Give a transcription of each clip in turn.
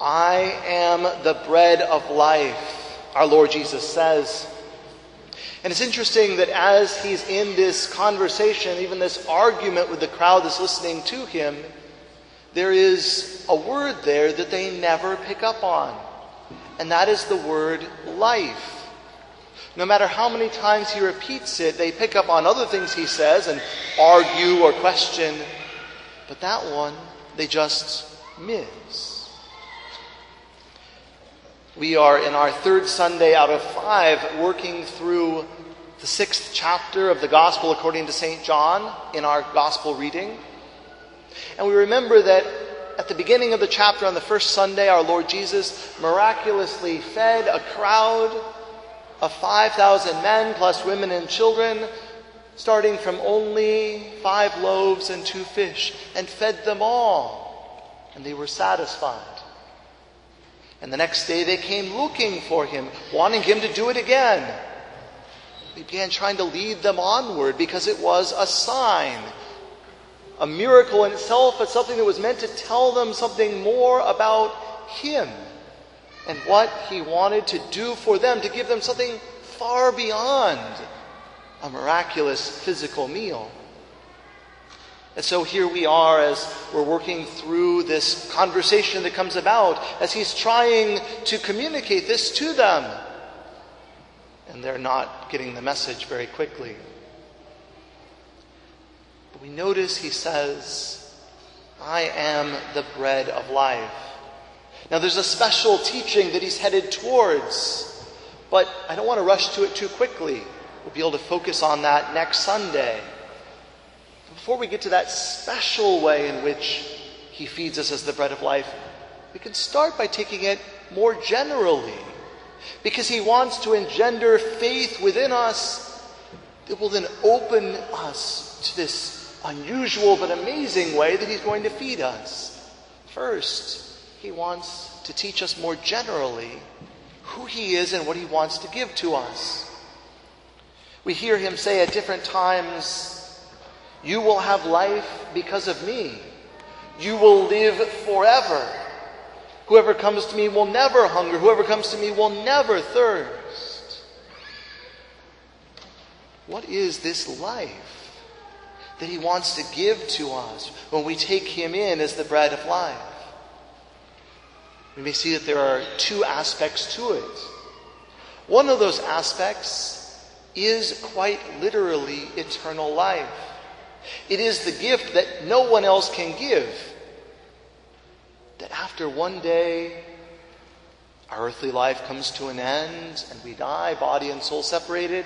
I am the bread of life, our Lord Jesus says. And it's interesting that as he's in this conversation, even this argument with the crowd that's listening to him, there is a word there that they never pick up on. And that is the word life. No matter how many times he repeats it, they pick up on other things he says and argue or question. But that one, they just miss. We are in our third Sunday out of five working through the sixth chapter of the Gospel according to St. John in our Gospel reading. And we remember that at the beginning of the chapter on the first Sunday, our Lord Jesus miraculously fed a crowd of 5,000 men plus women and children, starting from only five loaves and two fish, and fed them all. And they were satisfied. And the next day they came looking for him, wanting him to do it again. He began trying to lead them onward because it was a sign, a miracle in itself, but something that was meant to tell them something more about him and what he wanted to do for them, to give them something far beyond a miraculous physical meal. And so here we are as we're working through this conversation that comes about, as he's trying to communicate this to them. And they're not getting the message very quickly. But we notice he says, I am the bread of life. Now, there's a special teaching that he's headed towards, but I don't want to rush to it too quickly. We'll be able to focus on that next Sunday. Before we get to that special way in which he feeds us as the bread of life, we can start by taking it more generally. Because he wants to engender faith within us that will then open us to this unusual but amazing way that he's going to feed us. First, he wants to teach us more generally who He is and what He wants to give to us. We hear Him say at different times, You will have life because of me. You will live forever. Whoever comes to me will never hunger. Whoever comes to me will never thirst. What is this life that He wants to give to us when we take Him in as the bread of life? we may see that there are two aspects to it. One of those aspects is quite literally eternal life. It is the gift that no one else can give. That after one day, our earthly life comes to an end and we die, body and soul separated,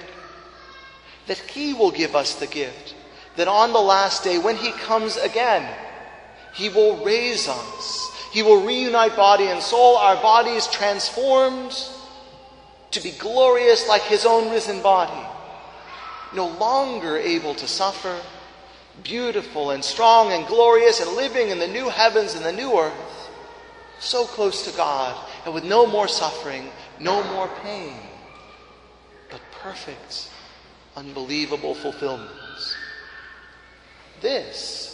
that He will give us the gift. That on the last day, when He comes again, He will raise us he will reunite body and soul, our bodies transformed to be glorious like His own risen body. No longer able to suffer, beautiful and strong and glorious and living in the new heavens and the new earth, so close to God and with no more suffering, no more pain, but perfect, unbelievable fulfillment. This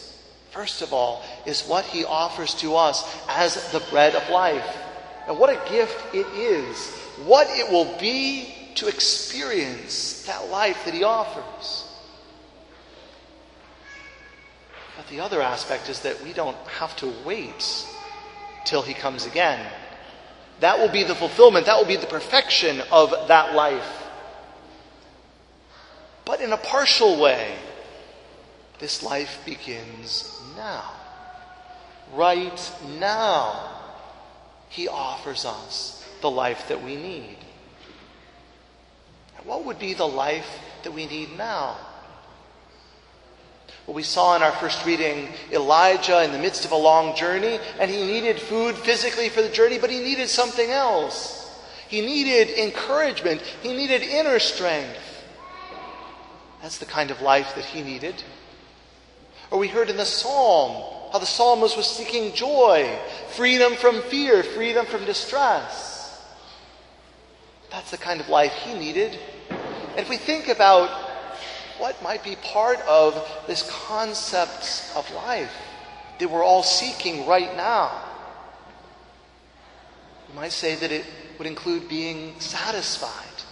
first of all, is what he offers to us as the bread of life. And what a gift it is. What it will be to experience that life that he offers. But the other aspect is that we don't have to wait till he comes again. That will be the fulfillment, that will be the perfection of that life. But in a partial way, this life begins now. Right now, He offers us the life that we need. what would be the life that we need now? Well, we saw in our first reading Elijah in the midst of a long journey, and he needed food physically for the journey, but he needed something else. He needed encouragement, he needed inner strength. That's the kind of life that he needed. Or we heard in the psalm how the psalmist was seeking joy, freedom from fear, freedom from distress. That's the kind of life he needed. And if we think about what might be part of this concept of life that we're all seeking right now, You might say that it would include being satisfied,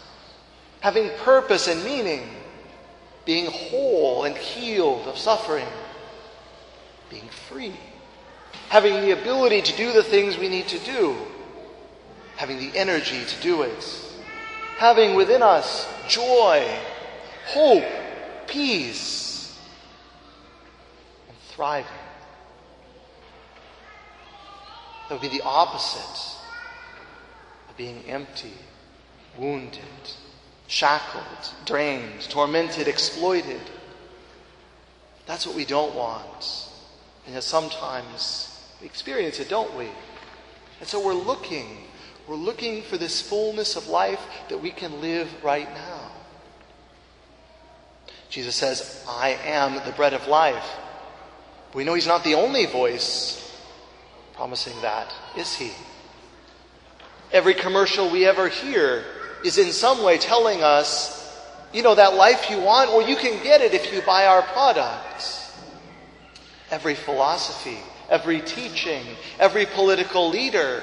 having purpose and meaning, being whole and healed of suffering, being free, having the ability to do the things we need to do, having the energy to do it, having within us joy, hope, peace, and thriving. That would be the opposite of being empty, wounded, shackled, drained, tormented, exploited. That's what we don't want. And yet sometimes we experience it, don't we? And so we're looking. We're looking for this fullness of life that we can live right now. Jesus says, I am the bread of life. We know he's not the only voice promising that, is he? Every commercial we ever hear is in some way telling us, you know, that life you want, or you can get it if you buy our products. Every philosophy, every teaching, every political leader,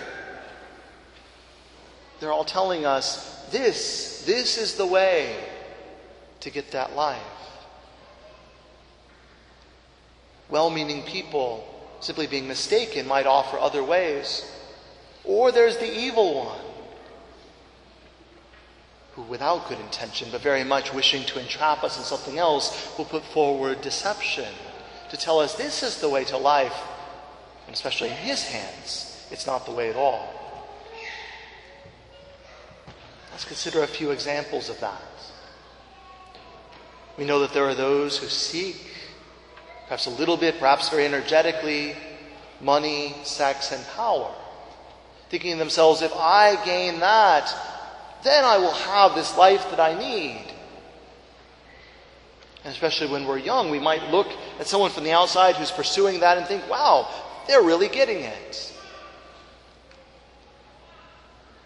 they're all telling us this, this is the way to get that life. Well meaning people simply being mistaken, might offer other ways. Or there's the evil one, who, without good intention, but very much wishing to entrap us in something else, will put forward deception to tell us this is the way to life. And especially in his hands, it's not the way at all. Let's consider a few examples of that. We know that there are those who seek perhaps a little bit, perhaps very energetically, money, sex, and power. Thinking to themselves, if I gain that, then I will have this life that I need. And especially when we're young, we might look at someone from the outside who's pursuing that and think, wow, they're really getting it.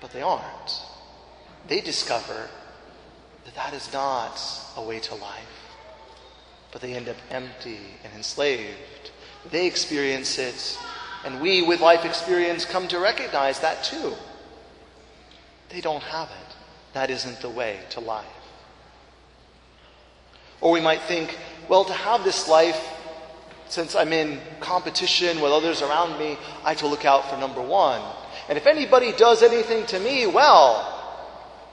But they aren't. They discover that that is not a way to life but they end up empty and enslaved. They experience it, and we, with life experience, come to recognize that too. They don't have it. That isn't the way to life. Or we might think, well, to have this life, since I'm in competition with others around me, I have to look out for number one. And if anybody does anything to me, well,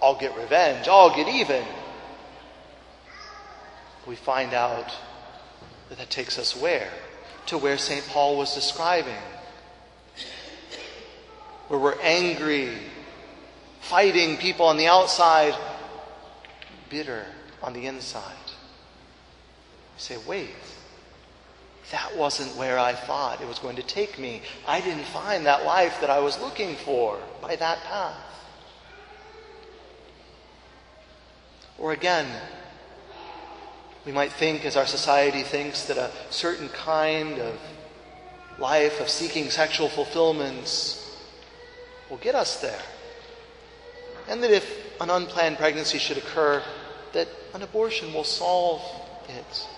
I'll get revenge, I'll get even we find out that that takes us where? To where St. Paul was describing. Where we're angry, fighting people on the outside, bitter on the inside. You say, wait, that wasn't where I thought it was going to take me. I didn't find that life that I was looking for by that path. Or again, we might think, as our society thinks, that a certain kind of life of seeking sexual fulfillments will get us there. And that if an unplanned pregnancy should occur, that an abortion will solve it.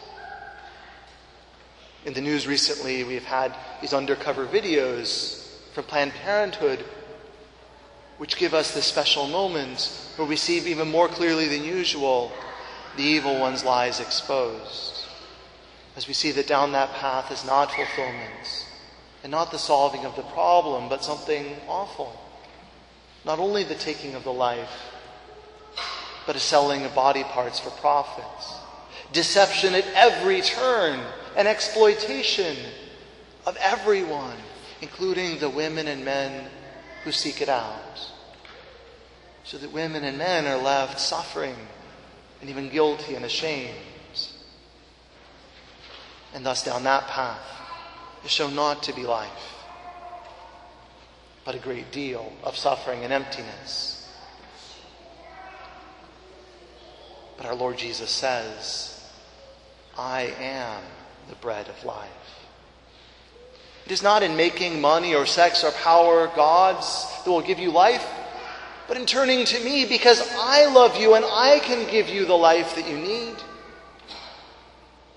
In the news recently, we've had these undercover videos from Planned Parenthood, which give us this special moment where we see even more clearly than usual the evil one's lies exposed. As we see that down that path is not fulfillment and not the solving of the problem, but something awful. Not only the taking of the life, but a selling of body parts for profits. Deception at every turn and exploitation of everyone, including the women and men who seek it out. So that women and men are left suffering and even guilty and ashamed. And thus, down that path is shown not to be life, but a great deal of suffering and emptiness. But our Lord Jesus says, I am the bread of life. It is not in making money or sex or power gods that will give you life, but in turning to me because I love you and I can give you the life that you need.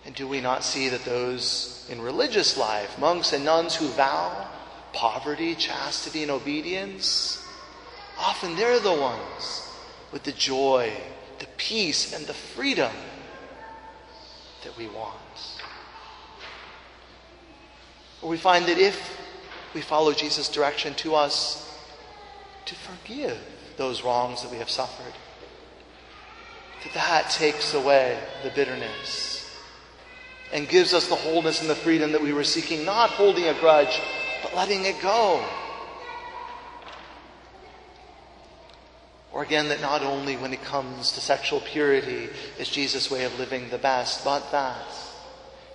And do we not see that those in religious life, monks and nuns who vow poverty, chastity, and obedience, often they're the ones with the joy, the peace, and the freedom that we want. Or we find that if we follow Jesus' direction to us to forgive those wrongs that we have suffered, that that takes away the bitterness and gives us the wholeness and the freedom that we were seeking, not holding a grudge, but letting it go. Or again, that not only when it comes to sexual purity is Jesus' way of living the best, but that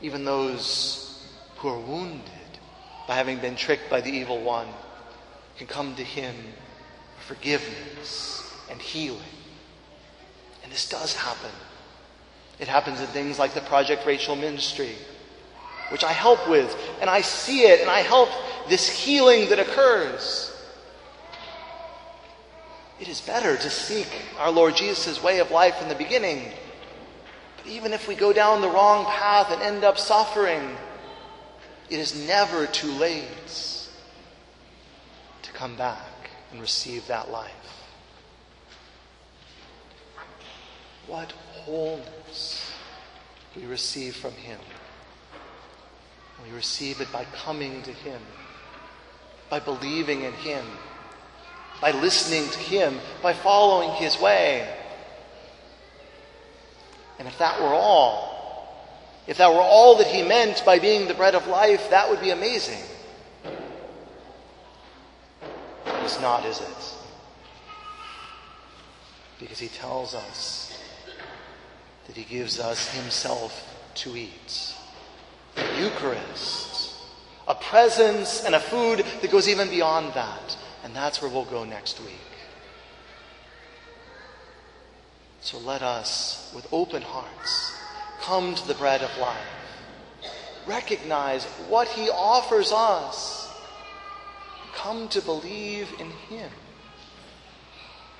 even those who are wounded by having been tricked by the evil one can come to him forgiveness and healing. And this does happen. It happens in things like the Project Rachel ministry, which I help with, and I see it, and I help this healing that occurs. It is better to seek our Lord Jesus' way of life in the beginning. But even if we go down the wrong path and end up suffering, it is never too late to come back and receive that life. What wholeness we receive from Him. We receive it by coming to Him, by believing in Him by listening to Him, by following His way. And if that were all, if that were all that He meant by being the bread of life, that would be amazing. It's not, is it? Because He tells us that He gives us Himself to eat. The Eucharist, a presence and a food that goes even beyond that. And that's where we'll go next week. So let us, with open hearts, come to the bread of life. Recognize what he offers us. Come to believe in him.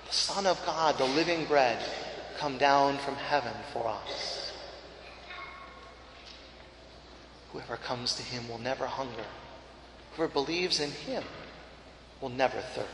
The Son of God, the living bread, come down from heaven for us. Whoever comes to him will never hunger. Whoever believes in him will never thirst.